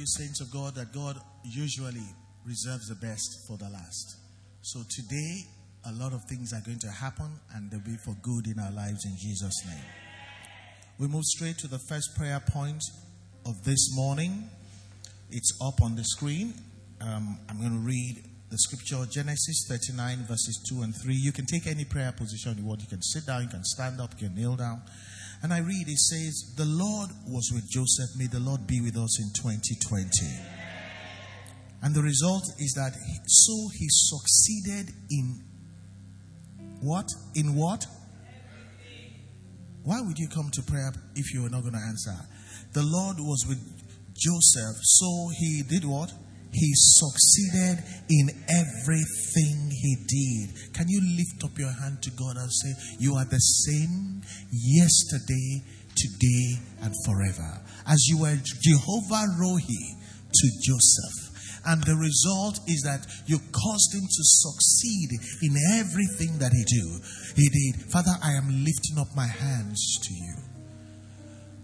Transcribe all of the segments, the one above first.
you, saints of God, that God usually reserves the best for the last. So today, a lot of things are going to happen and they'll be for good in our lives in Jesus' name. We move straight to the first prayer point of this morning. It's up on the screen. Um, I'm going to read the scripture Genesis 39, verses 2 and 3. You can take any prayer position you want. You can sit down, you can stand up, you can kneel down. And I read, it says, The Lord was with Joseph. May the Lord be with us in 2020. And the result is that he, so he succeeded in what? In what? Why would you come to prayer if you were not going to answer? The Lord was with Joseph, so he did what? He succeeded in everything he did. Can you lift up your hand to God and say, You are the same yesterday, today, and forever? As you were Jehovah Rohi to Joseph. And the result is that you caused him to succeed in everything that he do. He did. Father, I am lifting up my hands to you.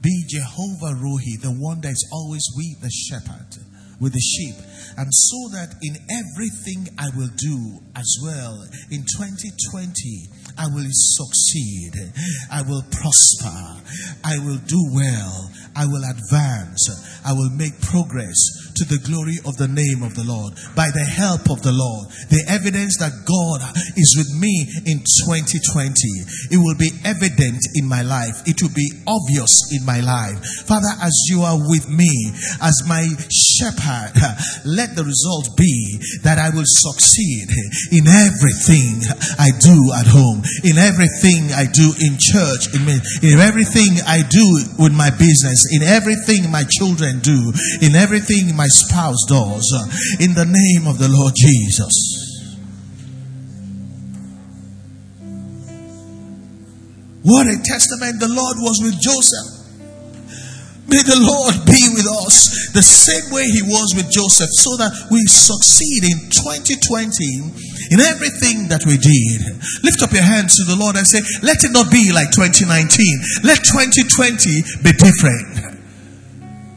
Be Jehovah Rohi, the one that is always with the shepherd, with the sheep and so that in everything I will do as well in 2020, I will succeed, I will prosper, I will do well, I will advance, I will make progress to the glory of the name of the Lord by the help of the Lord. The evidence that God is with me in 2020, it will be evident in my life. It will be obvious in my life. Father, as you are with me, as my shepherd, let the result be that I will succeed in everything I do at home, in everything I do in church, in, in everything I do with my business, in everything my children do, in everything my spouse does, uh, in the name of the Lord Jesus. What a testament the Lord was with Joseph. May the Lord be with us the same way He was with Joseph so that we succeed in 2020 in everything that we did. Lift up your hands to the Lord and say, Let it not be like 2019. Let 2020 be different.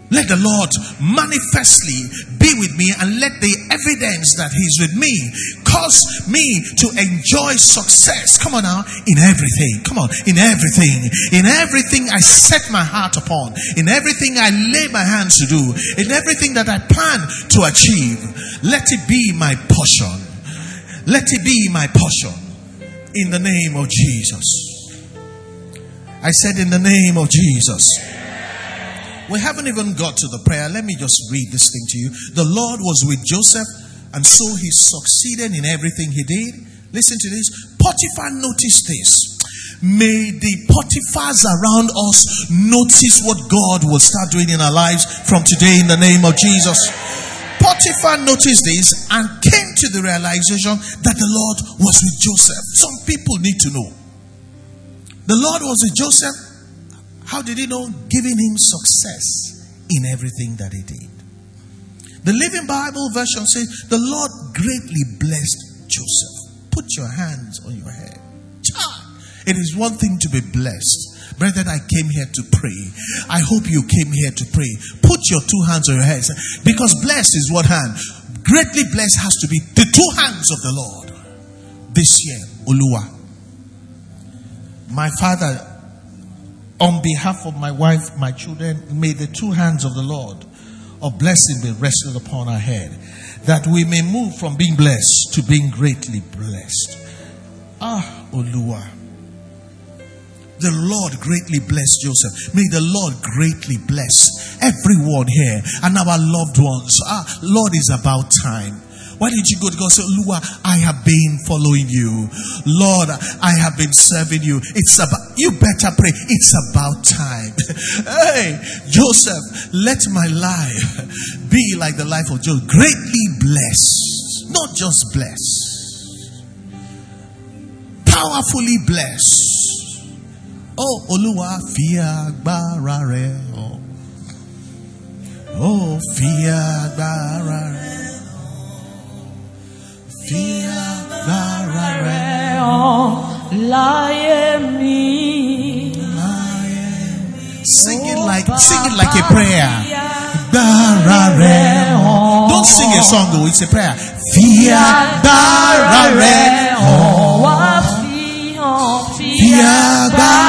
Let the Lord manifestly be with me and let the evidence that He's with me cause me to enjoy success. Come on now, in everything. Come on, in everything. In everything I set my heart upon, in everything I lay my hands to do, in everything that I plan to achieve, let it be my portion. Let it be my portion. In the name of Jesus. I said, in the name of Jesus. We haven't even got to the prayer. Let me just read this thing to you. The Lord was with Joseph, and so he succeeded in everything he did. Listen to this. Potiphar noticed this. May the Potiphars around us notice what God will start doing in our lives from today in the name of Jesus. Potiphar noticed this and came to the realization that the Lord was with Joseph. Some people need to know. The Lord was with Joseph how did he know? Giving him success in everything that he did. The Living Bible version says, The Lord greatly blessed Joseph. Put your hands on your head. It is one thing to be blessed. Brethren, I came here to pray. I hope you came here to pray. Put your two hands on your heads. Because blessed is what hand? Greatly blessed has to be the two hands of the Lord. This year, Oluwa. My father on behalf of my wife, my children, may the two hands of the Lord of blessing be rested upon our head, that we may move from being blessed to being greatly blessed. Ah, Oluwa. The Lord greatly bless Joseph. May the Lord greatly bless everyone here and our loved ones. Ah, Lord is about time. Why did you go to God say, Lord, I have been following you. Lord, I have been serving you. It's about, you better pray. It's about time. hey, Joseph, let my life be like the life of Joseph. Greatly blessed. Not just blessed. Powerfully blessed. Oh, Oluwa, fear agbára Oh, fear agbára fi agbára rẹ̀ hàn láyé mi. Sing it like, sing it like a prayer. Agbára rẹ̀. Hàn. Don't sing a song, though. It's a prayer. Fi agbára rẹ̀ hàn. Fi agbára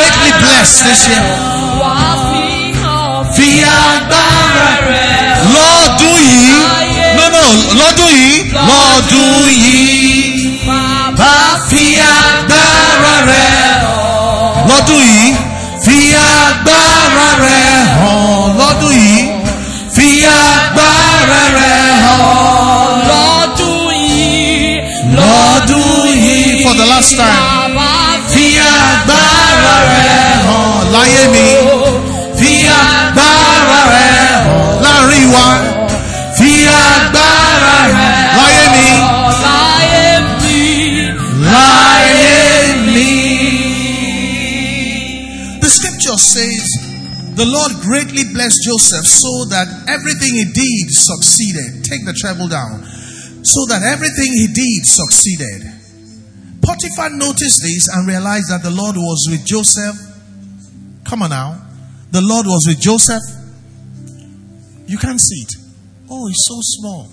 Greatly blessed this year. Fi agbára rẹ̀ lọ́dún yìí. No, no, lọ́dún yìí. Lọ́dún yìí. Bá fi agbára rẹ̀ lọ́dún yìí. Fi agbára rẹ̀ hàn lọ́dún yìí. Fi agbára rẹ̀ hàn lọ́dún yìí. Lọ́dún yìí. For the last time. The scripture says, the Lord greatly blessed Joseph so that everything he did succeeded. Take the treble down. So that everything he did succeeded. Potiphar noticed this and realized that the Lord was with Joseph. Come on now. The Lord was with Joseph. You can't see it. Oh, it's so small.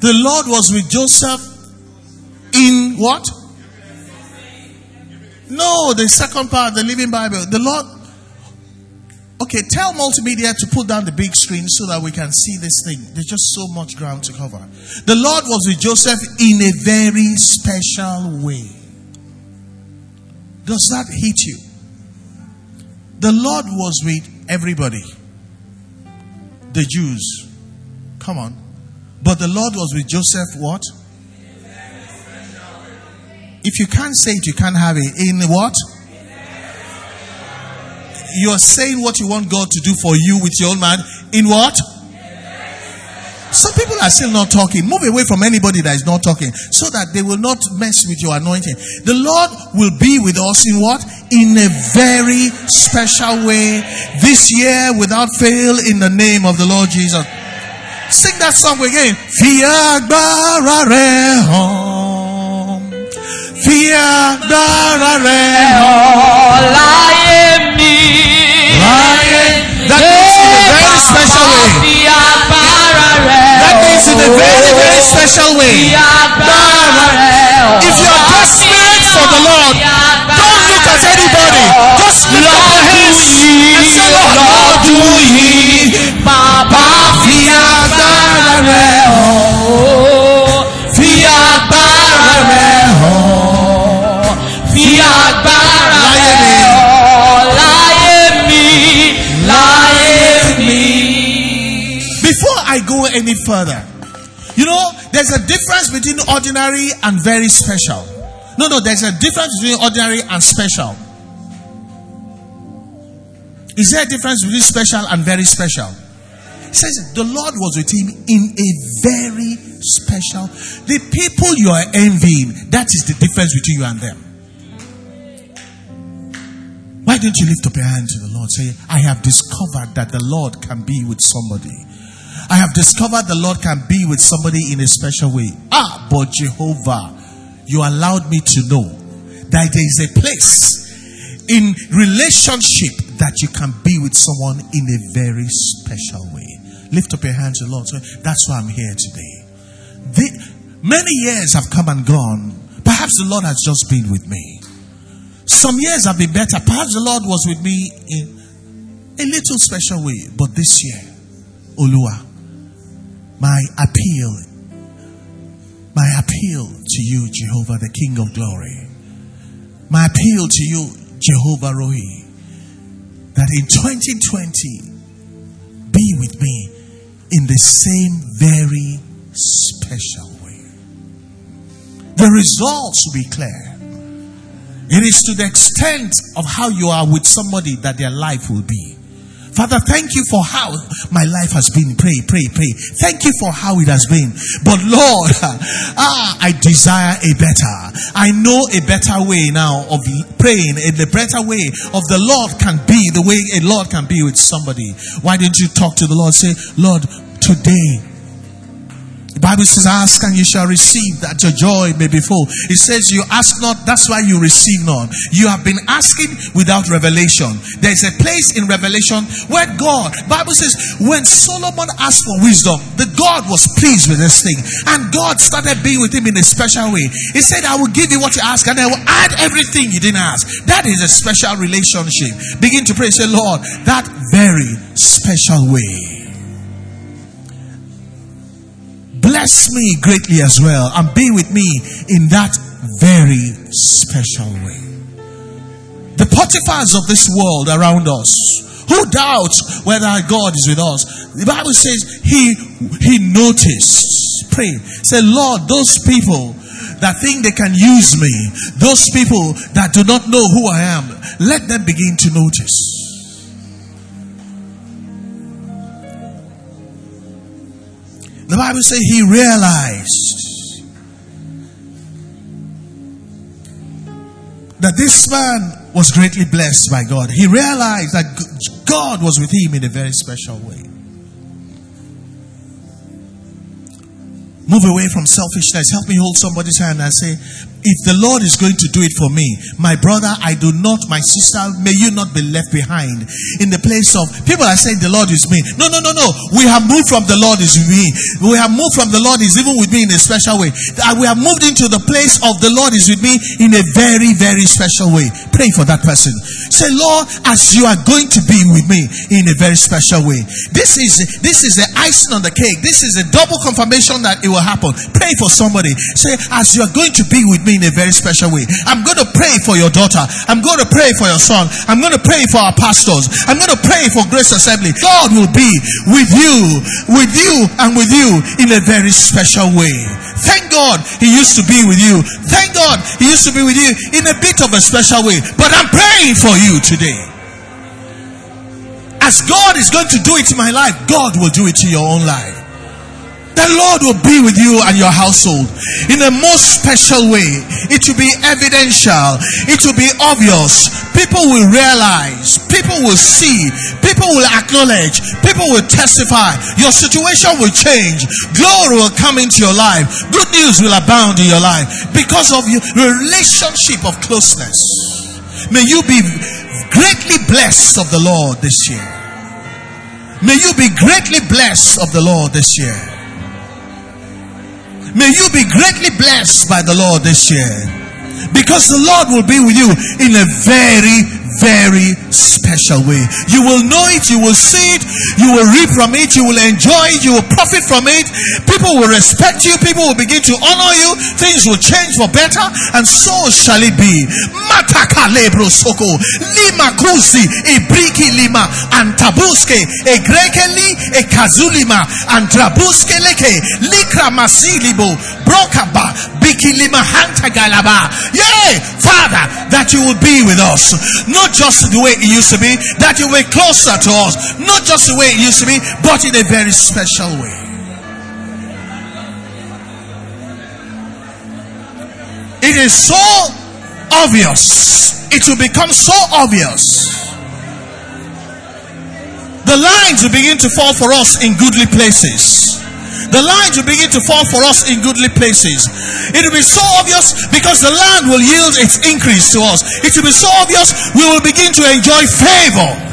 The Lord was with Joseph in what? No, the second part, the Living Bible. The Lord. Okay, tell multimedia to put down the big screen so that we can see this thing. There's just so much ground to cover. The Lord was with Joseph in a very special way. Does that hit you? The Lord was with everybody. The Jews. Come on. But the Lord was with Joseph what? If you can't say it, you can't have it. In what? You are saying what you want God to do for you with your own mind. In what? Some people are still not talking. Move away from anybody that is not talking so that they will not mess with your anointing. The Lord will be with us in what? In a very special way this year without fail in the name of the Lord Jesus. Sing that song again. Fi agbára. Special way. That means in a very, very special way. If you are desperate for the Lord, don't look at anybody. Just lift up your and say, Lord, yìí. Bàbá fi any further, you know, there's a difference between ordinary and very special. No, no, there's a difference between ordinary and special. Is there a difference between special and very special? It says the Lord was with him in a very special. The people you are envying, that is the difference between you and them. Why don't you lift up your hand to the Lord? Say, I have discovered that the Lord can be with somebody. I have discovered the Lord can be with somebody in a special way. Ah, but Jehovah, you allowed me to know that there is a place in relationship that you can be with someone in a very special way. Lift up your hands to the Lord. Say, That's why I'm here today. The, many years have come and gone. Perhaps the Lord has just been with me. Some years have been better. Perhaps the Lord was with me in a little special way. But this year, Oluwa, my appeal, my appeal to you, Jehovah, the King of glory, my appeal to you, Jehovah Rohi, that in 2020, be with me in the same very special way. The results will be clear. It is to the extent of how you are with somebody that their life will be. Father, thank you for how my life has been. Pray, pray, pray. Thank you for how it has been. But Lord, ah, I desire a better. I know a better way now of praying. The better way of the Lord can be the way a Lord can be with somebody. Why don't you talk to the Lord? Say, Lord, today the Bible says, Ask and you shall receive that your joy may be full. It says, You ask not, that's why you receive not. You have been asking without revelation. There's a place in Revelation where God, Bible says, when Solomon asked for wisdom, the God was pleased with this thing. And God started being with him in a special way. He said, I will give you what you ask, and I will add everything you didn't ask. That is a special relationship. Begin to pray. Say, Lord, that very special way. Bless me greatly as well and be with me in that very special way. The Potiphars of this world around us, who doubts whether God is with us? The Bible says he he noticed. Pray. Say, Lord, those people that think they can use me, those people that do not know who I am, let them begin to notice. The Bible says he realized that this man was greatly blessed by God. He realized that God was with him in a very special way. Move away from selfishness. Help me hold somebody's hand and say, if the Lord is going to do it for me, my brother, I do not, my sister, may you not be left behind in the place of people are saying the Lord is me. No, no, no, no. We have moved from the Lord is with me. We have moved from the Lord is even with me in a special way. Uh, we have moved into the place of the Lord is with me in a very, very special way. Pray for that person. Say, Lord, as you are going to be with me in a very special way. This is this is the icing on the cake. This is a double confirmation that it will happen. Pray for somebody. Say, as you are going to be with me in a very special way. I'm going to pray for your daughter. I'm going to pray for your son. I'm going to pray for our pastors. I'm going to pray for Grace Assembly. God will be with you, with you, and with you in a very special way. Thank God He used to be with you. Thank God He used to be with you in a bit of a special way. But I'm praying for you today. As God is going to do it in my life, God will do it in your own life. The Lord will be with you and your household in a most special way. It will be evidential. It will be obvious. People will realize. People will see. People will acknowledge. People will testify. Your situation will change. Glory will come into your life. Good news will abound in your life because of your relationship of closeness. May you be greatly blessed of the Lord this year. May you be greatly blessed of the Lord this year. May you be greatly blessed by the Lord this year. Because the Lord will be with you in a very, very special way. You will know it, you will see it, you will reap from it, you will enjoy it, you will profit from it. People will respect you, people will begin to honor you, things will change for better, and so shall it be. Mataka lebro soko, lima kusi, ibriki lima, antabuske, egrekeli, ekazulima, antrabuske leke, likra masilibo, brokaba, bikilima hanta galaba. Yay! Father, that you will be with us. No not just the way it used to be, that you were closer to us. Not just the way it used to be, but in a very special way. It is so obvious. It will become so obvious. The lines will begin to fall for us in goodly places the lines will begin to fall for us in goodly places. It will be so obvious because the land will yield its increase to us. It will be so obvious we will begin to enjoy favor.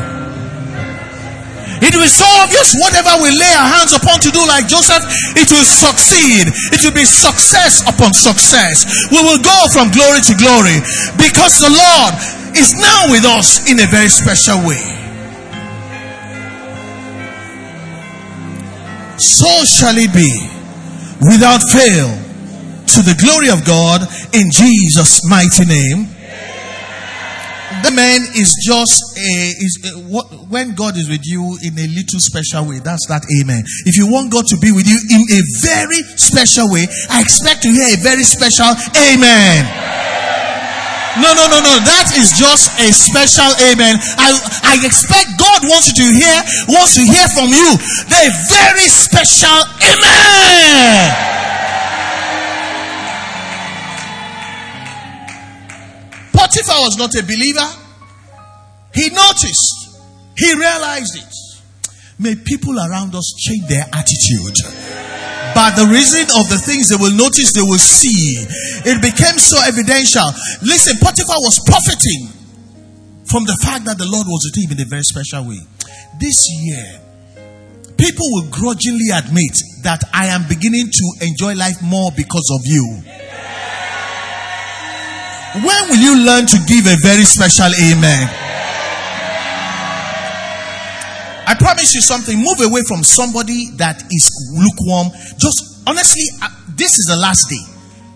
It will be so obvious whatever we lay our hands upon to do like Joseph, it will succeed. It will be success upon success. We will go from glory to glory because the Lord is now with us in a very special way. So shall it be without fail to the glory of God in Jesus' mighty name. The man is just a, is a, what, when God is with you in a little special way. That's that amen. If you want God to be with you in a very special way, I expect to hear a very special amen. No, no, no, no. That is just a special amen. I, I expect God wants you to hear, wants to hear from you the very special amen. Potiphar was not a believer. He noticed. He realized it. May people around us change their attitude by the reason of the things they will notice, they will see. It became so evidential. Listen, Potiphar was profiting from the fact that the Lord was with him in a very special way. This year, people will grudgingly admit that I am beginning to enjoy life more because of you. When will you learn to give a very special amen? I promise you something. Move away from somebody that is lukewarm. Just honestly, uh, this is the last day.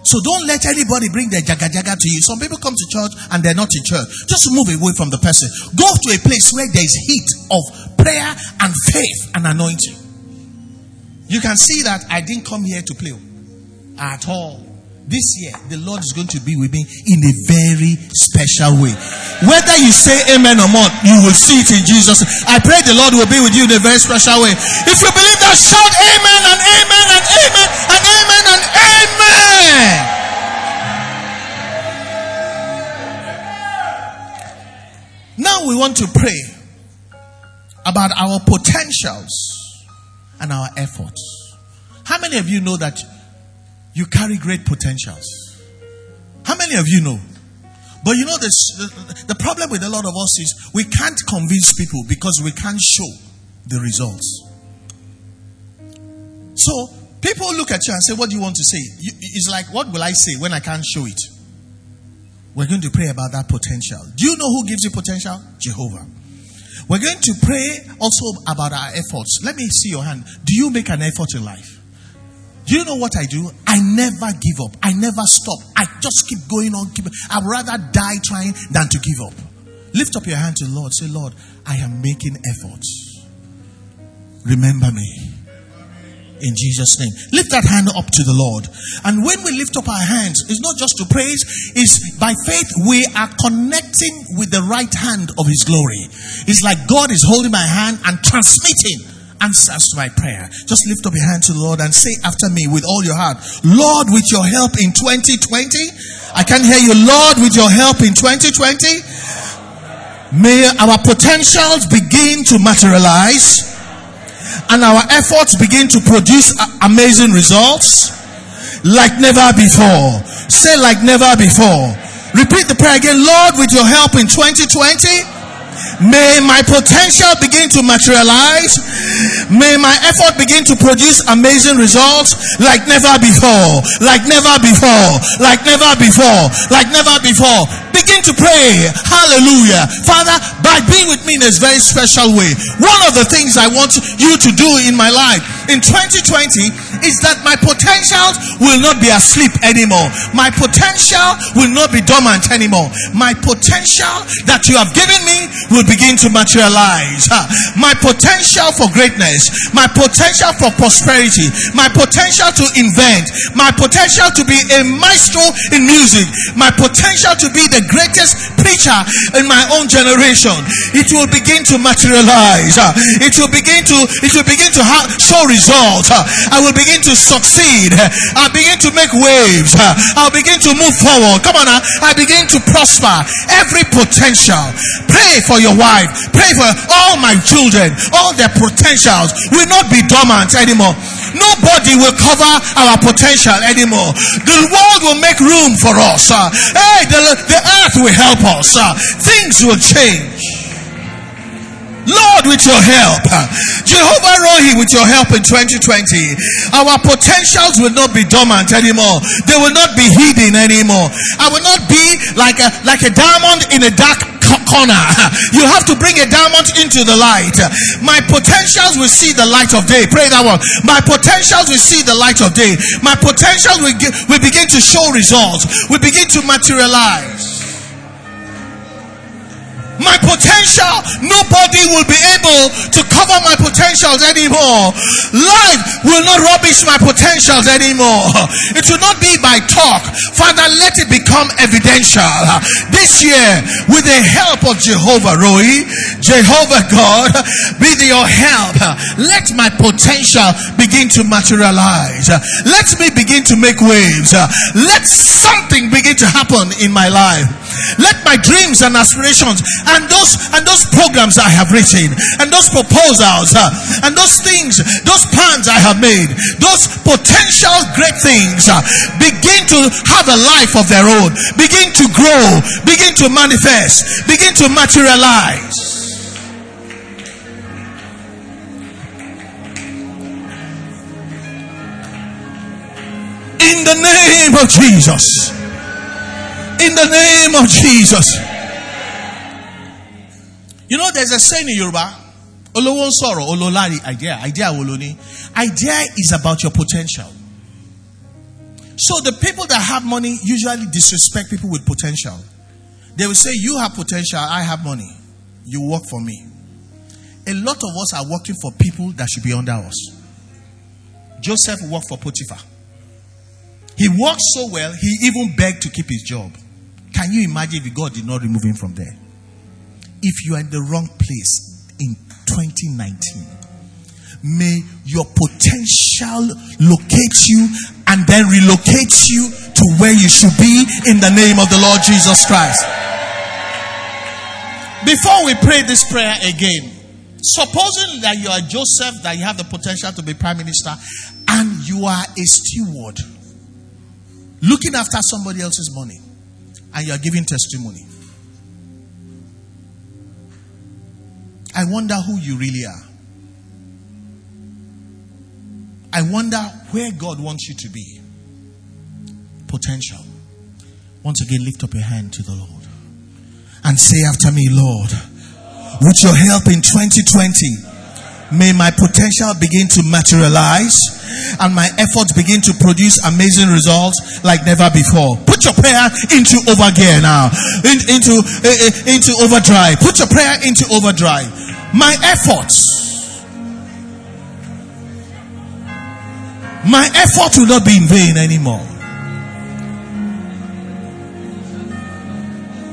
So don't let anybody bring their jaga jaga to you. Some people come to church and they're not in church. Just move away from the person. Go to a place where there is heat of prayer and faith and anointing. You can see that I didn't come here to play at all. This year, the Lord is going to be with me in a very special way. Whether you say amen or not, you will see it in Jesus. I pray the Lord will be with you in a very special way. If you believe that, shout amen and amen and amen and amen and amen. Now we want to pray about our potentials and our efforts. How many of you know that you carry great potentials. How many of you know? But you know, this, the, the problem with a lot of us is we can't convince people because we can't show the results. So people look at you and say, What do you want to say? It's like, What will I say when I can't show it? We're going to pray about that potential. Do you know who gives you potential? Jehovah. We're going to pray also about our efforts. Let me see your hand. Do you make an effort in life? Do you know what I do? I never give up. I never stop. I just keep going on. Keep. I'd rather die trying than to give up. Lift up your hand to the Lord. Say, Lord, I am making efforts. Remember me. In Jesus' name. Lift that hand up to the Lord. And when we lift up our hands, it's not just to praise, it's by faith we are connecting with the right hand of His glory. It's like God is holding my hand and transmitting answers to my prayer. Just lift up your hand to the Lord and say after me with all your heart, Lord, with your help in 2020, I can hear you, Lord, with your help in 2020, may our potentials begin to materialize and our efforts begin to produce amazing results like never before. Say like never before. Repeat the prayer again. Lord, with your help in 2020, May my potential begin to materialize. May my effort begin to produce amazing results like never before, like never before, like never before, like never before. Begin to pray. Hallelujah. Father, by being with me in this very special way, one of the things I want you to do in my life in 2020 is that my potentials will not be asleep anymore. My potential will not be dormant anymore. My potential that you have given me will begin to materialize. My potential for greatness, my potential for prosperity, my potential to invent, my potential to be a maestro in music, my potential to be the greatest preacher in my own generation. It will begin to materialize. It will begin to, it will begin to have, show results. I will begin to succeed. I'll begin to make waves. I'll begin to move forward. Come on. I begin to prosper. Every potential. Pray for your wife. Pray for all my children. All their potentials will not be dormant anymore. Nobody will cover our potential anymore. The world will make room for us. Hey, the, the earth will help us. Uh, things will change. Lord, with your help, Jehovah Rohi, with your help in 2020, our potentials will not be dormant anymore. They will not be hidden anymore. I will not be like a like a diamond in a dark corner. You have to bring a diamond into the light. My potentials will see the light of day. Pray that one. My potentials will see the light of day. My potentials will, will begin to show results. We begin to materialize. My potential, nobody will be able to cover my potentials anymore. Life will not rubbish my potentials anymore. It will not be by talk. Father, let it become evidential. This year, with the help of Jehovah Rohi, Jehovah God, be your help. Let my potential begin to materialize. Let me begin to make waves. Let something begin to happen in my life. Let my dreams and aspirations and those and those programs I have written and those proposals uh, and those things, those plans I have made, those potential great things uh, begin to have a life of their own, begin to grow, begin to manifest, begin to materialize. In the name of Jesus. In the name of Jesus. You know, there's a saying in Yoruba. Olówó sọ̀rọ̀ olólari idea idea Idea is about your potential. So the people that have money usually disrespect people with potential. They will say, You have potential, I have money. You work for me. A lot of us are working for people that should be under us. Joseph worked for Potiphar. He worked so well, he even begged to keep his job. Can you imagine if God did not remove him from there? If you are in the wrong place in 2019, may your potential locate you and then relocate you to where you should be in the name of the Lord Jesus Christ. Before we pray this prayer again, supposing that you are Joseph, that you have the potential to be prime minister, and you are a steward looking after somebody else's money and you are giving testimony. I wonder who you really are. I wonder where God wants you to be. Potential. Once again, lift up your hand to the Lord and say after me, Lord, with your help in 2020, May my potential begin to materialize and my efforts begin to produce amazing results like never before. Put your prayer into overgear now, in, into uh, into overdrive. Put your prayer into overdrive. My efforts, my effort will not be in vain anymore.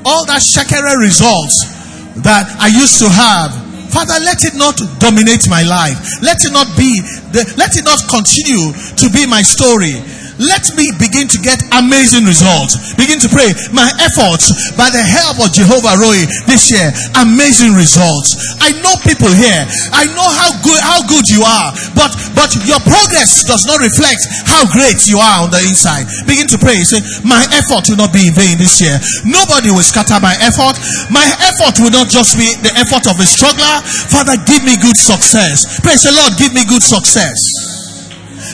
All that shakera results that I used to have Father, let it not dominate my life. Let it not be, the, let it not continue to be my story. Let me begin to get amazing results. Begin to pray. My efforts, by the help of Jehovah Rohi this year, amazing results. I know people here. I know how good how good you are, but but your progress does not reflect how great you are on the inside. Begin to pray. Say, my effort will not be in vain this year. Nobody will scatter my effort. My effort will not just be the effort of a struggler. Father, give me good success. Praise the Lord, give me good success.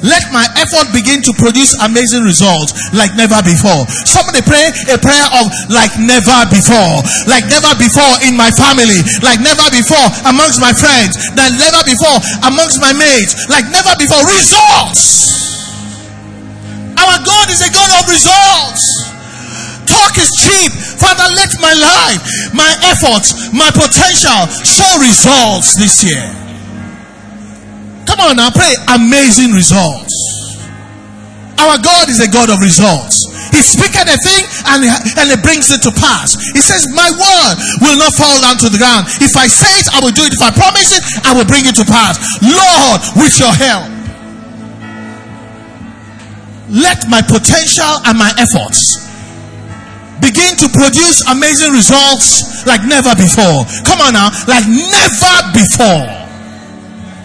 Let my effort begin to produce amazing results like never before. Somebody pray a prayer of like never before. Like never before in my family. Like never before amongst my friends. Like never before amongst my mates. Like never before. Results. Our God is a God of results. Talk is cheap. Father, let my life, my efforts, my potential show results this year. Come on now, pray amazing results. Our God is a God of results. He speaketh a thing and, and it brings it to pass. He says, My word will not fall down to the ground. If I say it, I will do it. If I promise it, I will bring it to pass. Lord, with your help, let my potential and my efforts begin to produce amazing results like never before. Come on now, like never before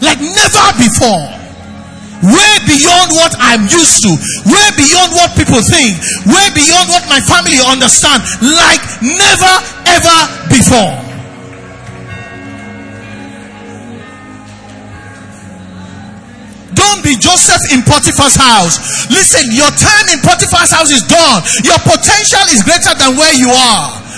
like never before. Way beyond what I'm used to, way beyond what people think, way beyond what my family understand, like never ever before. Don't be Joseph in Potiphar's house. Listen, your time in Potiphar's house is done. Your potential is greater than where you are.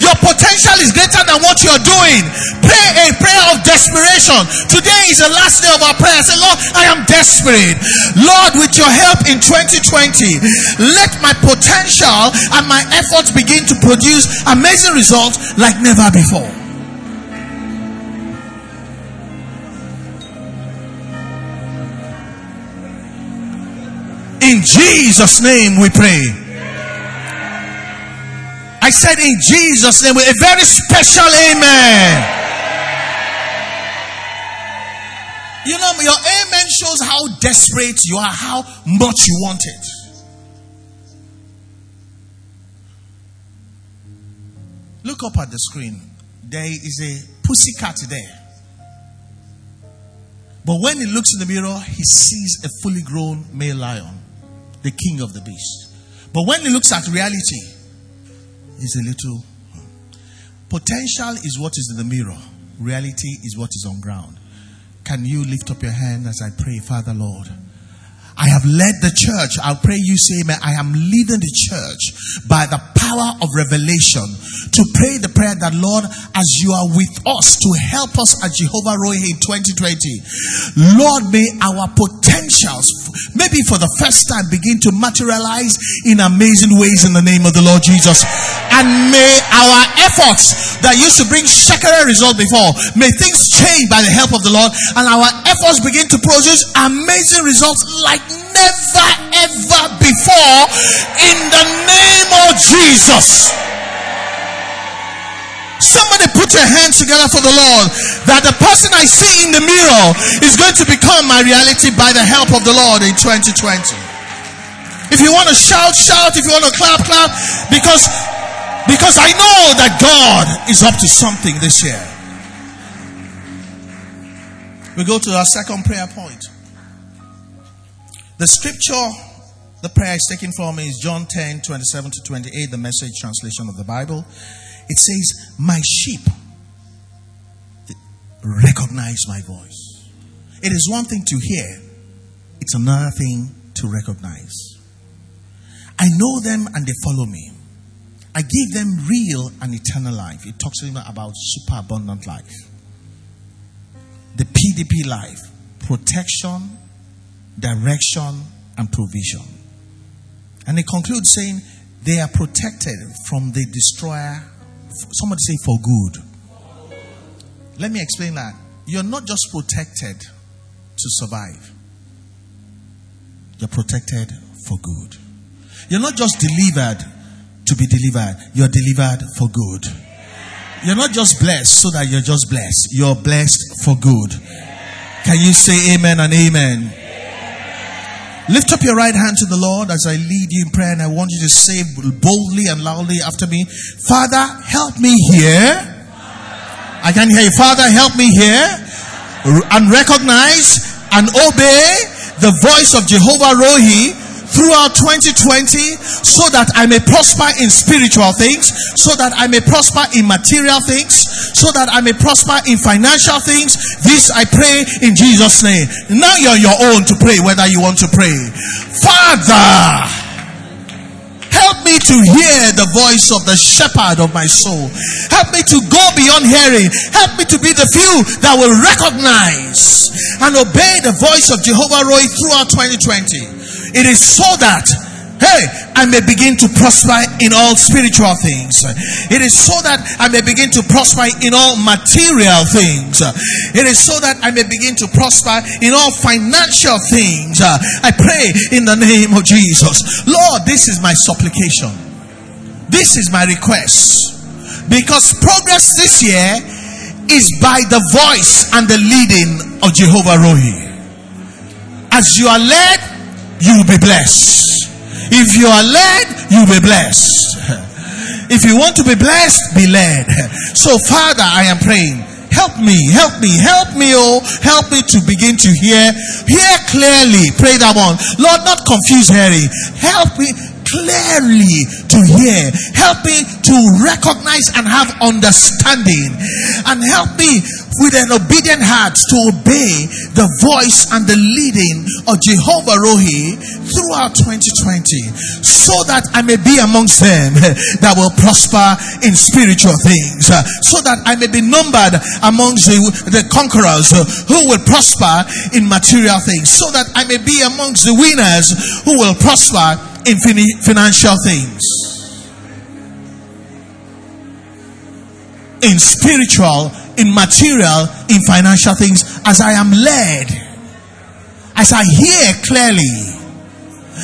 Your potential is greater than what you're doing. Pray a prayer of desperation. Today is the last day of our prayer. Say, Lord, I am desperate. Lord, with your help in 2020, let my potential and my efforts begin to produce amazing results like never before. In Jesus' name we pray. I said in Jesus' name, with a very special amen. You know, your amen shows how desperate you are, how much you want it. Look up at the screen. There is a pussycat there. But when he looks in the mirror, he sees a fully grown male lion, the king of the beast. But when he looks at reality, he's a little. Potential is what is in the mirror, reality is what is on ground. Can you lift up your hand as I pray, Father Lord? I have led the church. I'll pray you say, Amen. I am leading the church by the power of revelation to pray the prayer that, Lord, as you are with us to help us at Jehovah Rohi in 2020, Lord, may our potentials, maybe for the first time, begin to materialize in amazing ways in the name of the Lord Jesus. And may our efforts that used to bring shekere result before, may things change by the help of the Lord and our efforts begin to produce amazing results like never ever before in the name of Jesus. Somebody put your hands together for the Lord that the person I see in the mirror is going to become my reality by the help of the Lord in 2020. If you want to shout, shout. If you want to clap, clap. Because, because I know that God is up to something this year. We go to our second prayer point. The scripture the prayer is taken from is John 10 27 to 28, the message translation of the Bible. It says, My sheep recognize my voice. It is one thing to hear, it's another thing to recognize. I know them and they follow me. I give them real and eternal life. It talks about super abundant life. The PDP life, protection, direction, and provision. And he concludes saying, They are protected from the destroyer. Somebody say, for good. Let me explain that. You're not just protected to survive, you're protected for good. You're not just delivered to be delivered, you're delivered for good. You're not just blessed so that you're just blessed, you're blessed for good. Can you say amen and amen? Lift up your right hand to the Lord as I lead you in prayer, and I want you to say boldly and loudly after me Father, help me here. I can hear you. Father, help me here and recognize and obey the voice of Jehovah Rohi throughout 2020 so that I may prosper in spiritual things, so that I may prosper in material things, so that I may prosper in financial things. This I pray in Jesus' name. Now you're your own to pray whether you want to pray. Father, Help me to hear the voice of the shepherd of my soul. Help me to go beyond hearing. Help me to be the few that will recognize and obey the voice of Jehovah Rohi throughout 2020. It is so that hey, I may begin to prosper in all spiritual things. It is so that I may begin to prosper in all material things. It is so that I may begin to prosper in all financial things. I pray in the name of Jesus. Lord, this is my supplication. This is my request. Because progress this year is by the voice and the leading of Jehovah Rohi. As you are led you will be blessed. If you are led, you will be blessed. If you want to be blessed, be led. So, Father, I am praying. Help me, help me, help me, oh, help me to begin to hear, hear clearly. Pray that one. Lord, not confuse hearing. Help me clearly to hear. Help me to recognize and have understanding. And help me with an obedient heart to obey the voice and the leading of Jehovah Rohi throughout 2020 so that I may be amongst them that will prosper in spiritual things, so that I may be numbered amongst the, the conquerors who will prosper in material things, so that I may be amongst the winners who will prosper in financial things. In spiritual in material, in financial things, as I am led, as I hear clearly,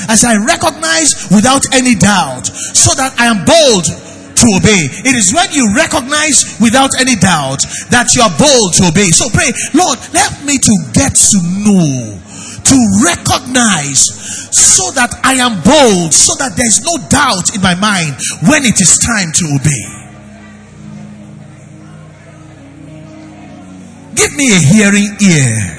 as I recognize without any doubt, so that I am bold to obey. It is when you recognize without any doubt that you are bold to obey. So pray, Lord, help me to get to know, to recognize, so that I am bold, so that there's no doubt in my mind when it is time to obey. Give me a hearing ear.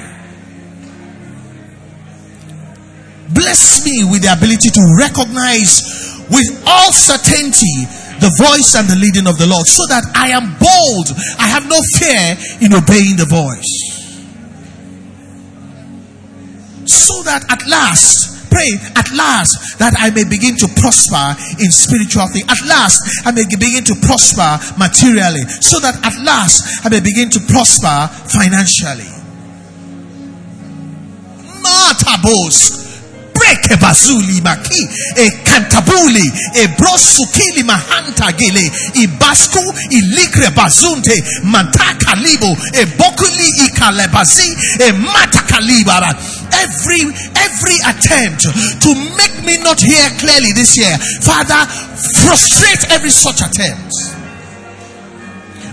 Bless me with the ability to recognize with all certainty the voice and the leading of the Lord so that I am bold. I have no fear in obeying the voice. So that at last Pray at last that I may begin to prosper in spiritual things. At last I may begin to prosper materially. So that at last I may begin to prosper financially. Matabos breke bazuli maki e cantabuli e brosukili mahanta gele i basku i ligre bazunte mantaka libo e bokuli i kalebazi e matakalibara every every attempt to make me not hear clearly this year father frustrate every such attempt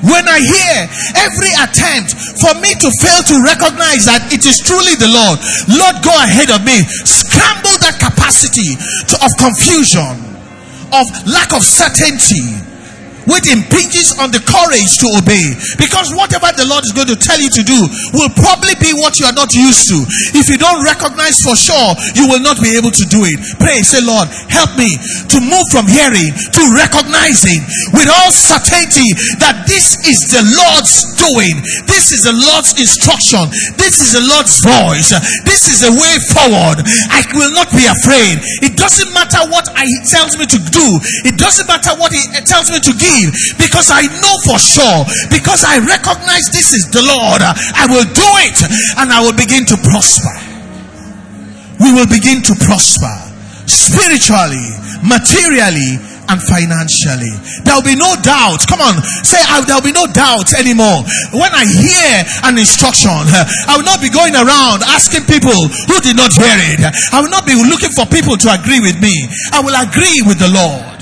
when I hear every attempt for me to fail to recognize that it is truly the Lord, Lord, go ahead of me. Scramble that capacity to, of confusion, of lack of certainty, which impinges on the courage to obey. Because whatever the Lord is going to tell you to do will probably be what you are not used to. If you don't recognize for sure, you will not be able to do it. Pray, say, Lord, help me to move from hearing to recognizing with all certainty that this is the Lord's doing. This is the Lord's instruction. This is the Lord's voice. This is the way forward. I will not be afraid. It doesn't matter what He tells me to do. It doesn't matter what He tells me to give because I know for sure, because I recognize this is the Lord, I will do it and I will begin to prosper. We will begin to prosper spiritually, materially, and financially. There will be no doubt. Come on, say, there will be no doubt anymore. When I hear an instruction, I will not be going around asking people who did not hear it. I will not be looking for people to agree with me. I will agree with the Lord.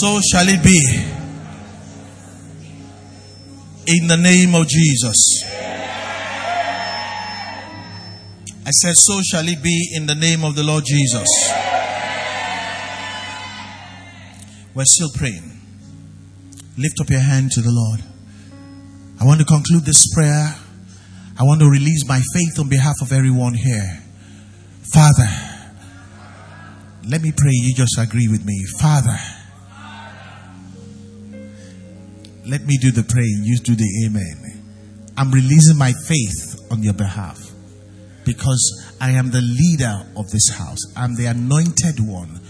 So shall it be. In the name of Jesus. I said, So shall it be in the name of the Lord Jesus. We're still praying. Lift up your hand to the Lord. I want to conclude this prayer. I want to release my faith on behalf of everyone here. Father, let me pray. You just agree with me. Father, Let me do the praying, you do the amen. I'm releasing my faith on your behalf because I am the leader of this house. I'm the anointed one.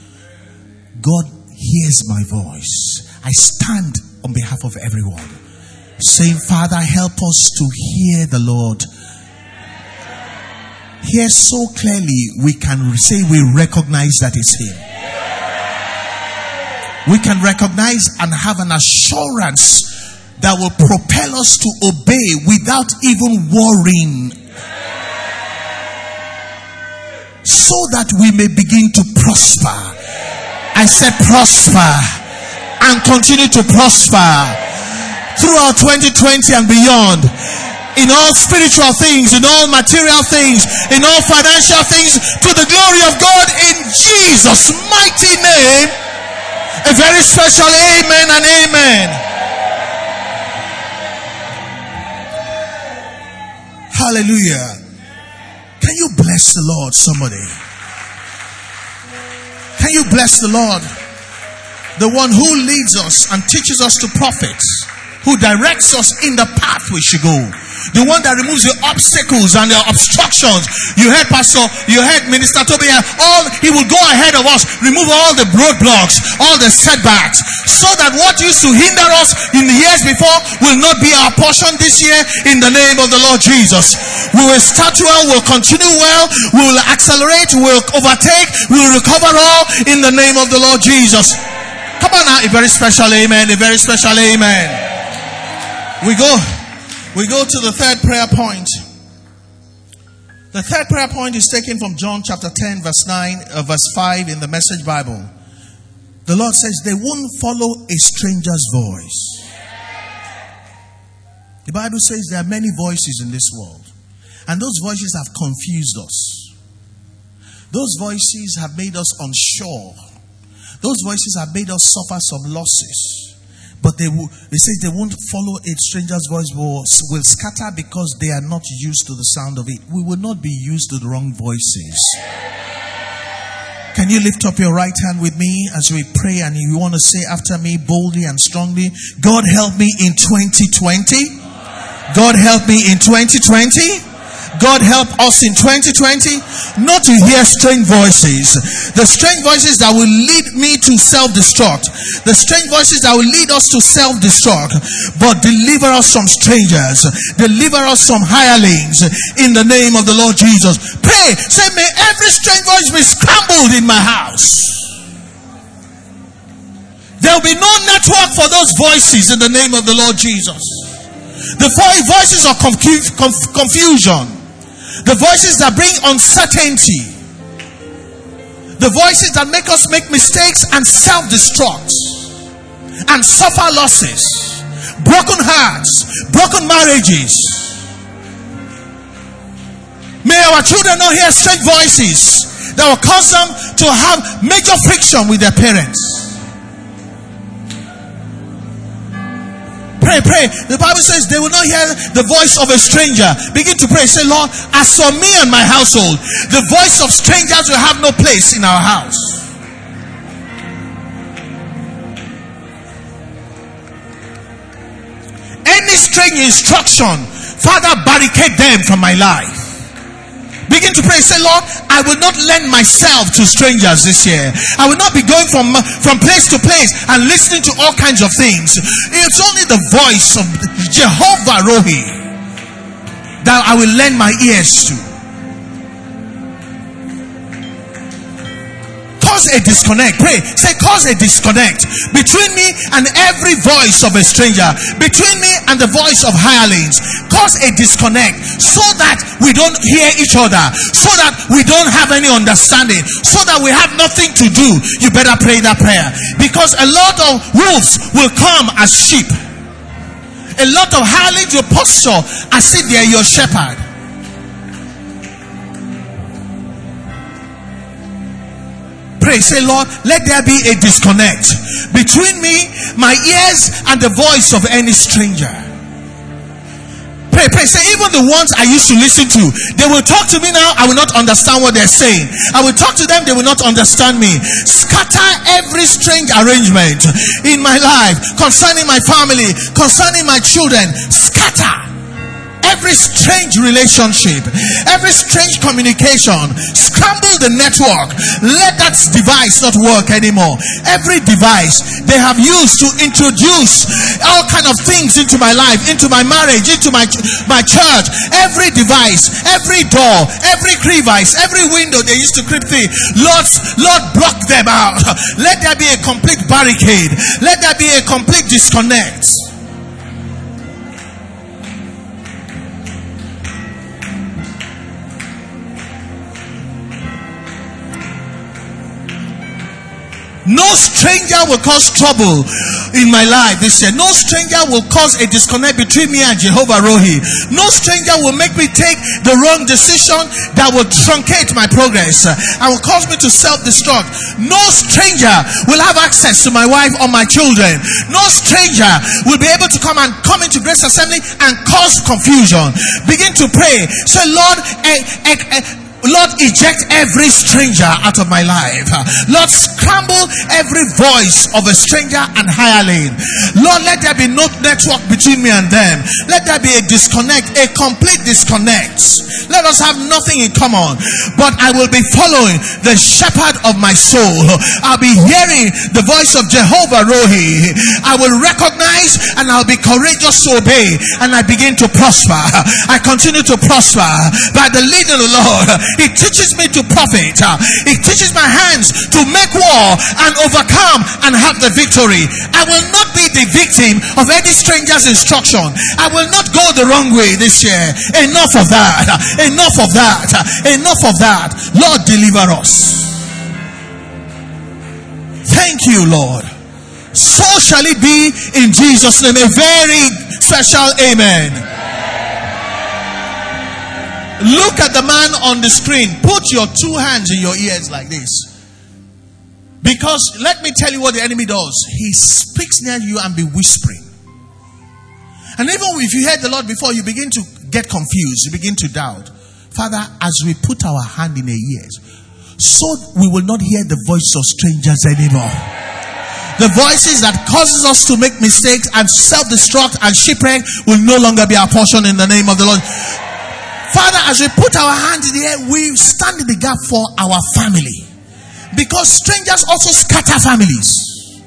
God hears my voice. I stand on behalf of everyone, saying, Father, help us to hear the Lord. Hear so clearly, we can say we recognize that it's Him we can recognize and have an assurance that will propel us to obey without even worrying. So that we may begin to prosper. I said prosper and continue to prosper throughout 2020 and beyond in all spiritual things, in all material things, in all financial things, to the glory of God in Jesus' mighty name. A very special amen and amen. Hallelujah. Can you bless the Lord, somebody? Can you bless the Lord? The one who leads us and teaches us to prophets, who directs us in the path we should go the one that removes your obstacles and your obstructions. You heard Pastor, you heard Minister Toby, all, he will go ahead of us, remove all the roadblocks, all the setbacks, so that what used to hinder us in the years before will not be our portion this year in the name of the Lord Jesus. We will start well, we'll continue well, we will accelerate, we will overtake, we will recover all in the name of the Lord Jesus. Come on now, a very special amen, a very special amen. We go. We go to the third prayer point. The third prayer point is taken from John chapter 10, verse 9, uh, verse 5 in the Message Bible. The Lord says, They won't follow a stranger's voice. The Bible says there are many voices in this world, and those voices have confused us. Those voices have made us unsure. Those voices have made us suffer some losses. But they will, they say they won't follow a stranger's voice, will, will scatter because they are not used to the sound of it. We will not be used to the wrong voices. Can you lift up your right hand with me as we pray and you want to say after me boldly and strongly, God help me in 2020. God help me in 2020. God help us in 2020 not to hear strange voices. The strange voices that will lead me to self-destruct. The strange voices that will lead us to self-destruct. But deliver us from strangers. Deliver us from hirelings in the name of the Lord Jesus. Pray. Say, may every strange voice be scrambled in my house. There will be no network for those voices in the name of the Lord Jesus. The voices of confusion the voices that bring uncertainty. The voices that make us make mistakes and self destruct and suffer losses, broken hearts, broken marriages. May our children not hear strange voices that will cause them to have major friction with their parents. Pray, pray. The Bible says they will not hear the voice of a stranger. Begin to pray. Say, Lord, as for me and my household, the voice of strangers will have no place in our house. Any strange instruction, Father, barricade them from my life. Begin to pray. Say, Lord, I will not lend myself to strangers this year. I will not be going from, from place to place and listening to all kinds of things. It's only the voice of Jehovah Rohi that I will lend my ears to. Cause a disconnect. Pray. Say, cause a disconnect between me and every voice of a stranger, between me and the voice of hirelings. Cause a disconnect so that we don't hear each other, so that we don't have any understanding, so that we have nothing to do. You better pray that prayer because a lot of wolves will come as sheep. A lot of hirelings will posture as if they are your shepherd. Pray, say, Lord, let there be a disconnect between me, my ears, and the voice of any stranger. Pray, pray. Say, even the ones I used to listen to, they will talk to me now. I will not understand what they're saying. I will talk to them. They will not understand me. Scatter every strange arrangement in my life concerning my family, concerning my children. Scatter every strange relationship, every strange communication, scramble the network. Let that device not work anymore. Every device they have used to introduce all kind of things into my life, into my marriage, into my my church. Every device, every door, every crevice, every window they used to creep through. Lord, Lord, block them out. Let there be a complete barricade. Let there be a complete disconnect. No stranger will cause trouble in my life this year. No stranger will cause a disconnect between me and Jehovah Rohi. No stranger will make me take the wrong decision that will truncate my progress and will cause me to self-destruct. No stranger will have access to my wife or my children. No stranger will be able to come and come into Grace Assembly and cause confusion. Begin to pray. Say, Lord, eh, eh, eh, Lord, eject every stranger out of my life. Lord, scramble every voice of a stranger and hireling. Lord, let there be no network between me and them. Let there be a disconnect, a complete disconnect. Let us have nothing in common. But I will be following the shepherd of my soul. I'll be hearing the voice of Jehovah Rohi. I will recognize and I'll be courageous to obey. And I begin to prosper. I continue to prosper by the leading of the Lord. It teaches me to profit. It teaches my hands to make war and overcome and have the victory. I will not be the victim of any stranger's instruction. I will not go the wrong way this year. Enough of that. Enough of that. Enough of that. Lord, deliver us. Thank you, Lord. So shall it be in Jesus' name. A very special amen. Look at the man on the screen. Put your two hands in your ears like this. Because let me tell you what the enemy does. He speaks near you and be whispering. And even if you heard the Lord before, you begin to get confused. You begin to doubt. Father, as we put our hand in the ears, so we will not hear the voice of strangers anymore. The voices that causes us to make mistakes and self-destruct and shipwreck will no longer be our portion in the name of the Lord. Father, as we put our hands in the air, we stand in the gap for our family. Because strangers also scatter families.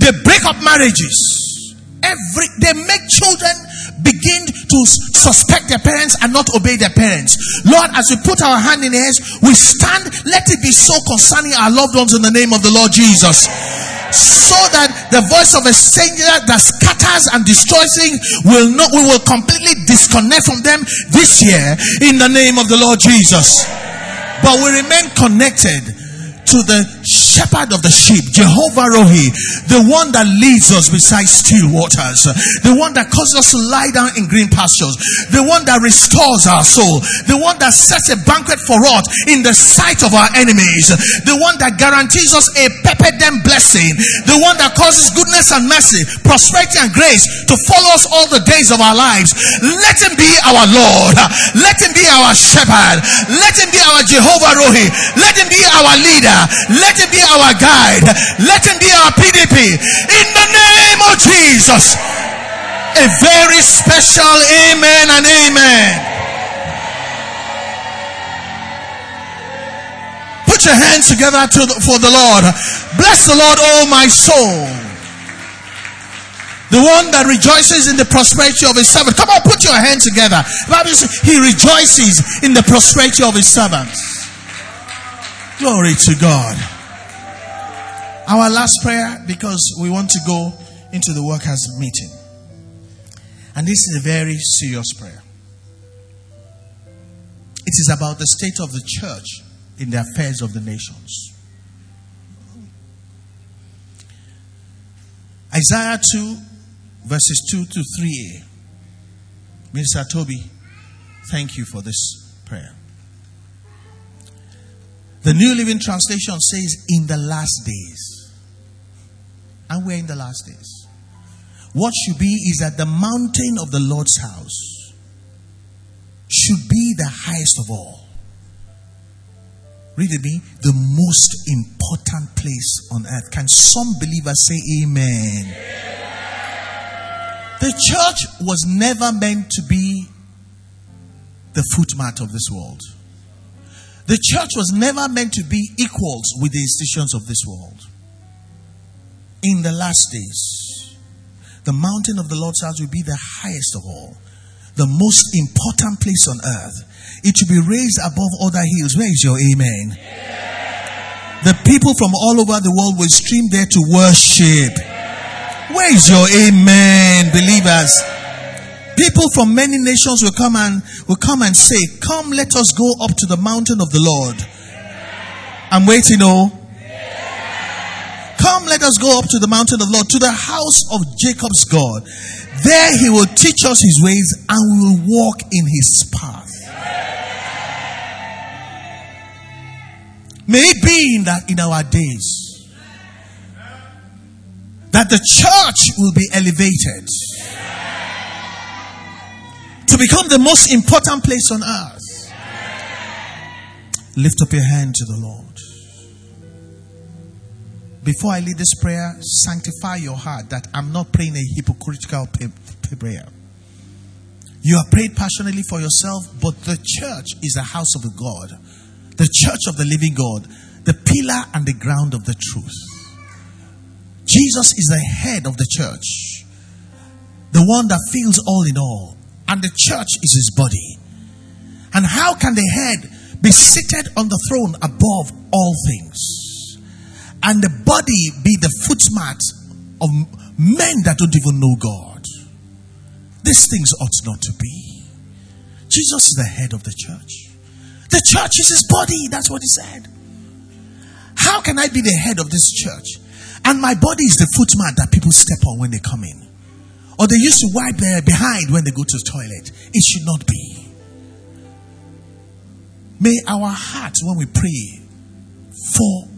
They break up marriages. Every they make children begin to suspect their parents and not obey their parents. Lord, as we put our hand in his, we stand. Let it be so concerning our loved ones in the name of the Lord Jesus so that the voice of a stranger that scatters and destroys things will not, we will completely disconnect from them this year in the name of the Lord Jesus. But we remain connected to the shepherd of the sheep, Jehovah Rohi, the one that leads us beside still waters, the one that causes us to lie down in green pastures, the one that restores our soul, the one that sets a banquet for us in the sight of our enemies, the one that guarantees us a them blessing, the one that causes goodness and mercy, prosperity and grace to follow us all the days of our lives. Let him be our Lord. Let him be our shepherd. Let him be our Jehovah Rohi. Let him be our leader. Let him be our guide. Let him be our PDP. In the name of Jesus. A very special amen and amen. Put your hands together to the, for the Lord. Bless the Lord, oh my soul. The one that rejoices in the prosperity of his servant. Come on, put your hands together. Bible says he rejoices in the prosperity of his servants. Glory to God. Our last prayer, because we want to go into the workers' meeting. And this is a very serious prayer. It is about the state of the church in the affairs of the nations. Isaiah 2, verses 2 to 3a. Mr. Toby, thank you for this prayer. The New Living Translation says, in the last days. And we're in the last days. What should be is that the mountain of the Lord's house should be the highest of all. Read it me. The most important place on earth. Can some believers say amen? The church was never meant to be the footmat of this world. The church was never meant to be equals with the institutions of this world. In the last days, the mountain of the Lord's house will be the highest of all, the most important place on earth. It will be raised above other hills. Where is your amen? The people from all over the world will stream there to worship. Where is your amen, believers? People from many nations will come and will come and say, Come, let us go up to the mountain of the Lord. I'm waiting, oh. Come, let us go up to the mountain of the Lord, to the house of Jacob's God. There he will teach us his ways and we will walk in his path. May it be in that in our days that the church will be elevated to become the most important place on earth. Lift up your hand to the Lord. Before I lead this prayer, sanctify your heart that I'm not praying a hypocritical prayer. You have prayed passionately for yourself, but the church is the house of God, the church of the living God, the pillar and the ground of the truth. Jesus is the head of the church, the one that fills all in all, and the church is his body. And how can the head be seated on the throne above all things? And the body be the footmat of men that don't even know God. These things ought not to be. Jesus is the head of the church. The church is his body. That's what he said. How can I be the head of this church? And my body is the footmat that people step on when they come in. Or they used to wipe their behind when they go to the toilet. It should not be. May our hearts, when we pray for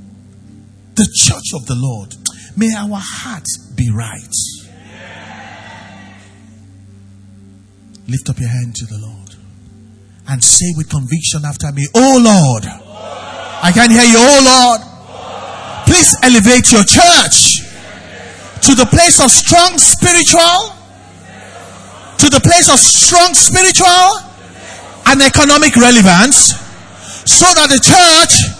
the church of the Lord. May our hearts be right. Lift up your hand to the Lord and say with conviction after me, Oh Lord. I can hear you, Oh Lord. Please elevate your church to the place of strong spiritual, to the place of strong spiritual and economic relevance, so that the church,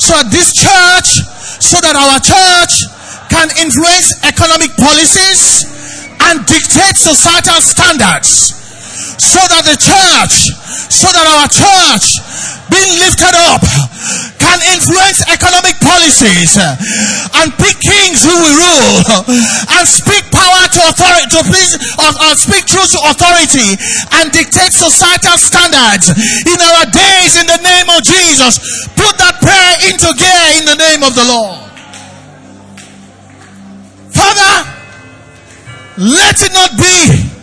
so that this church so that our church can influence economic policies and dictate societal standards. So that the church so that our church being lifted up can influence economic policies and pick kings who will rule to please or speak truth to authority and dictate societal standards in our days in the name of Jesus put that prayer into gear in the name of the Lord Father let it not be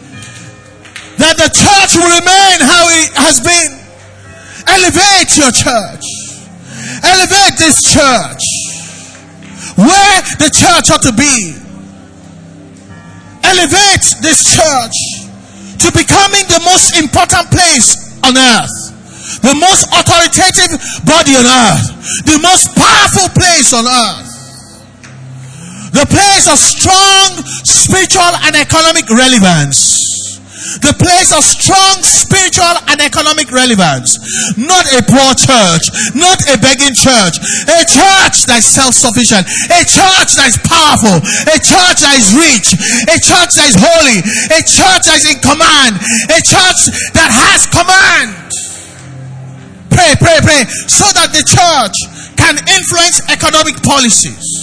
that the church will remain how it has been. Elevate your church. Elevate this church. Where the church ought to be. Elevate this church to becoming the most important place on earth. The most authoritative body on earth. The most powerful place on earth. The place of strong spiritual and economic relevance the place of strong spiritual and economic relevance. Not a poor church, not a begging church, a church that is self-sufficient, a church that is powerful, a church that is rich, a church that is holy, a church that is in command, a church that has command. Pray, pray, pray, so that the church can influence economic policies.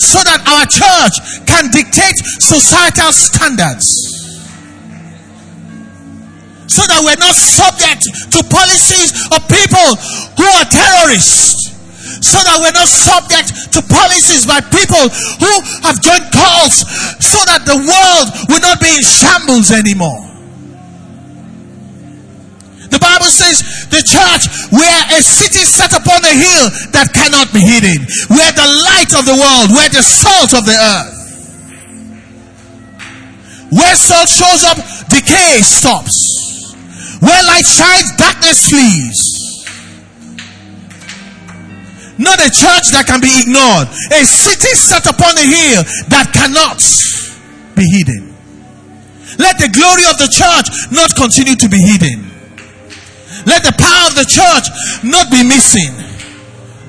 So that our church can dictate societal standards so that we're not subject to policies of people who are terrorists. So that we're not subject to policies by people who have joined cults so that the world will not be in shambles anymore. The Bible says the church, we're a city set upon a hill that cannot be hidden. We're the light of the world. We're the salt of the earth. Where salt shows up, decay stops. Where light shines, darkness flees. Not a church that can be ignored. A city set upon a hill that cannot be hidden. Let the glory of the church not continue to be hidden. Let the power of the church not be missing.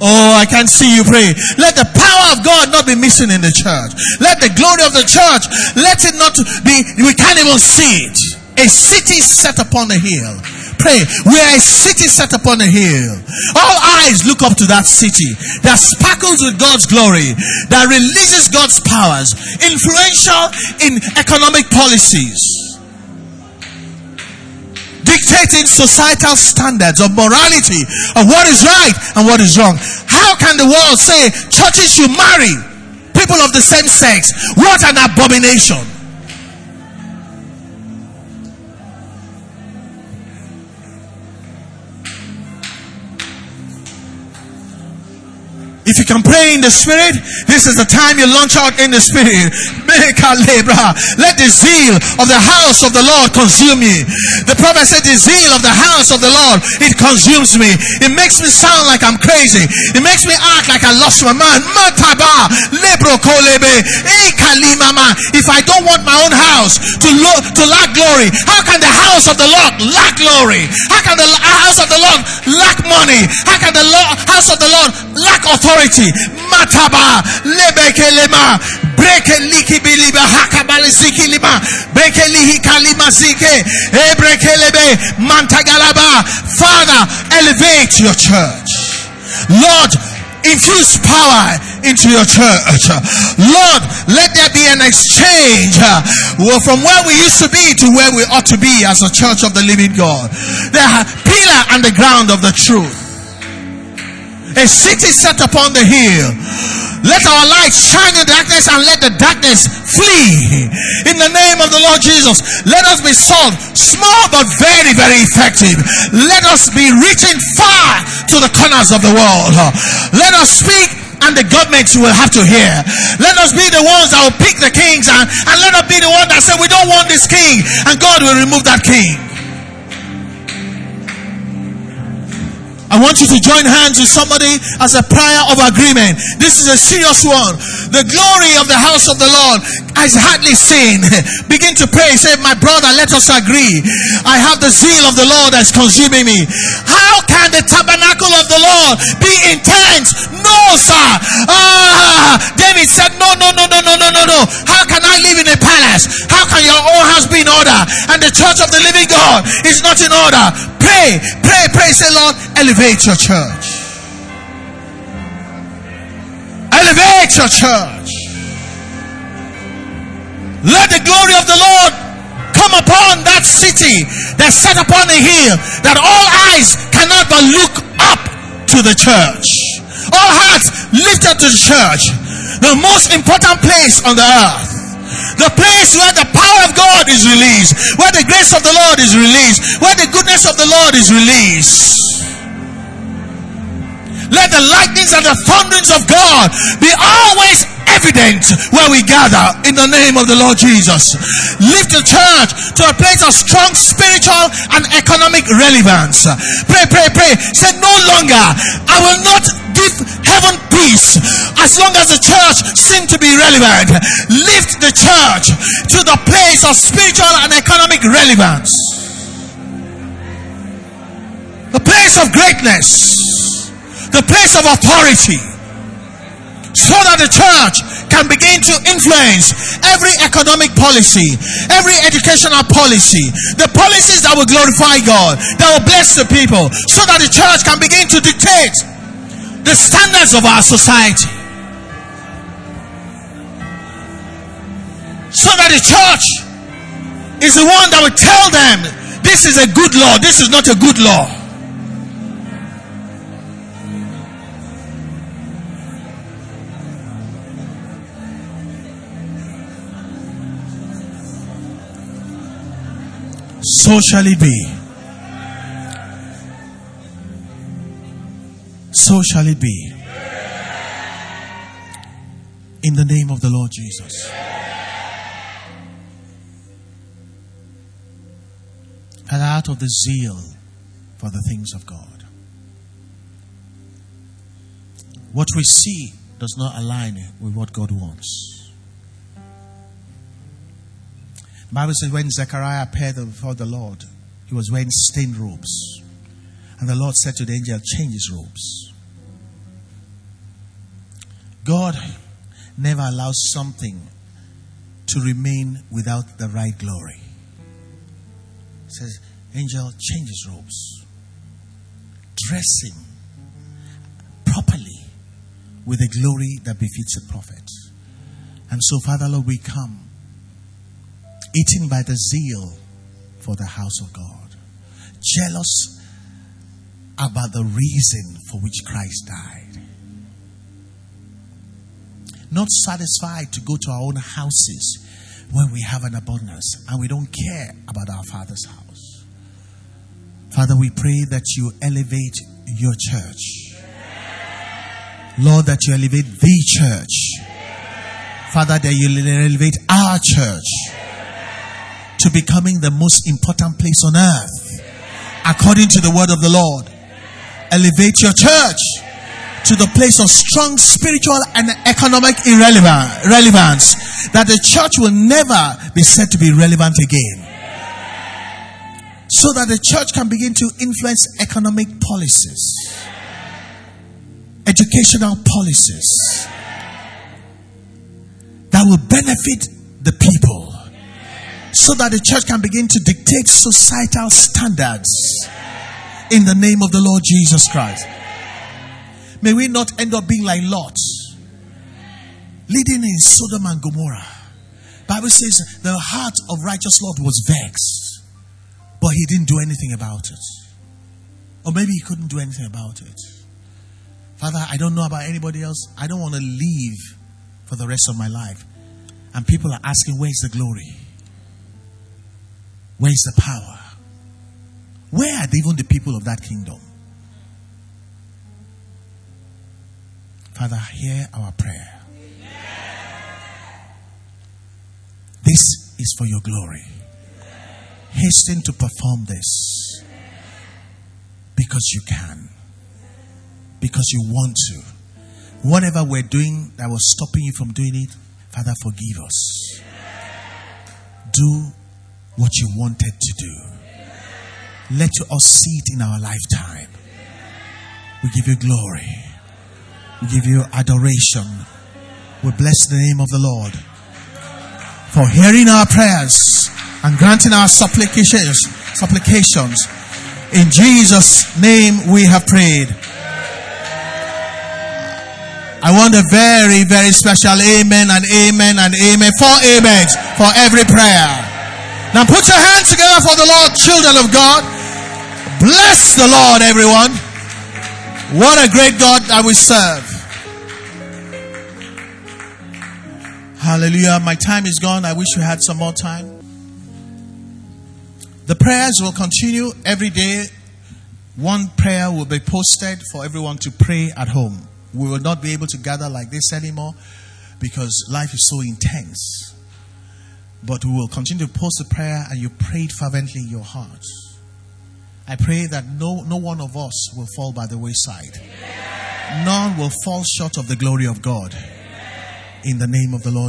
Oh, I can see you pray. Let the power of God not be missing in the church. Let the glory of the church, let it not be, we can't even see it. A city set upon a hill. Pray. We are a city set upon a hill. All eyes look up to that city that sparkles with God's glory, that releases God's powers, influential in economic policies, dictating societal standards of morality, of what is right and what is wrong. How can the world say churches should marry? people of the same sex. What an abomination. If you can pray in the spirit, this is the time you launch out in the spirit. Let the zeal of the house of the Lord consume me. The prophet said, The zeal of the house of the Lord, it consumes me. It makes me sound like I'm crazy. It makes me act like I lost my mind. If I don't want my own house to, lo- to lack glory, how can the house of the Lord lack glory? How can the house of the Lord lack money? How can the house of the Lord lack authority? Authority. Mataba lebekelema breke liki biliba hakabali ziki lima breke lihi kalima zike ebrekelebe mantagalaba. Father, elevate your church. Lord, infuse power into your church. Lord, let there be an exchange from where we used to be to where we ought to be as a church of the living God. The pillar and the ground of the truth. A city set upon the hill. Let our light shine in darkness and let the darkness flee. In the name of the Lord Jesus, let us be salt, small but very, very effective. Let us be reaching far to the corners of the world. Let us speak and the governments will have to hear. Let us be the ones that will pick the kings and, and let us be the one that say we don't want this king and God will remove that king. I want you to join hands with somebody as a prayer of agreement. This is a serious one. The glory of the house of the Lord is hardly seen. Begin to pray. Say, My brother, let us agree. I have the zeal of the Lord that's consuming me. How can the tabernacle of the Lord be intense? No, sir. Ah, David said, No, no, no, no, no, no, no, no. How can I live in a palace? How can your own house be in order? And the church of the living God is not in order. Pray, pray, pray. Say, Lord, elevate your church. Elevate your church. Let the glory of the Lord come upon that city that's set upon a hill that all eyes cannot but look up to the church. All hearts lifted to the church. The most important place on the earth. The place where the power of God is released, where the grace of the Lord is released, where the goodness of the Lord is released. The lightnings and the thunderings of God be always evident where we gather in the name of the Lord Jesus. Lift the church to a place of strong spiritual and economic relevance. Pray, pray, pray. Say no longer, I will not give heaven peace as long as the church seems to be relevant. Lift the church to the place of spiritual and economic relevance. The place of greatness. The place of authority so that the church can begin to influence every economic policy, every educational policy, the policies that will glorify God, that will bless the people, so that the church can begin to dictate the standards of our society. So that the church is the one that will tell them this is a good law, this is not a good law. So shall it be. so shall it be. In the name of the Lord Jesus. And out of the zeal for the things of God. What we see does not align with what God wants. Bible says when Zechariah appeared before the Lord, he was wearing stained robes. And the Lord said to the angel, Change his robes. God never allows something to remain without the right glory. He says, Angel, change his robes, dress him properly with the glory that befits a prophet. And so, Father Lord, we come eaten by the zeal for the house of God, jealous about the reason for which Christ died not satisfied to go to our own houses when we have an abundance and we don't care about our Father's house. Father, we pray that you elevate your church. Lord, that you elevate the church. Father, that you elevate our church to becoming the most important place on earth according to the word of the Lord. Elevate your church to the place of strong spiritual and economic irrelevance that the church will never be said to be relevant again. So that the church can begin to influence economic policies, educational policies that will benefit the people. So that the church can begin to dictate societal standards in the name of the Lord Jesus Christ. May we not end up being like Lot, leading in Sodom and Gomorrah. Bible says the heart of righteous Lot was vexed, but he didn't do anything about it. Or maybe he couldn't do anything about it. Father, I don't know about anybody else. I don't want to leave for the rest of my life. And people are asking, where's the glory? Where's the power? Where are even the people of that kingdom? Father, hear our prayer. This is for your glory. Hasten to perform this because you can, because you want to. Whatever we're doing that was stopping you from doing it, Father, forgive us. Do what you wanted to do. Let us see it in our lifetime. We give you glory. We give you adoration. We bless the name of the Lord for hearing our prayers and granting our supplications. Supplications. In Jesus' name we have prayed. I want a very, very special amen and amen and amen. Four amens for every prayer. Now put your hands together for the Lord, children of God. Bless the Lord, everyone. What a great God that we serve. Hallelujah. My time is gone. I wish we had some more time. The prayers will continue every day. One prayer will be posted for everyone to pray at home. We will not be able to gather like this anymore because life is so intense. But we will continue to post the prayer and you prayed fervently in your hearts. I pray that no, no one of us will fall by the wayside. None will fall short of the glory of God. In the name of the Lord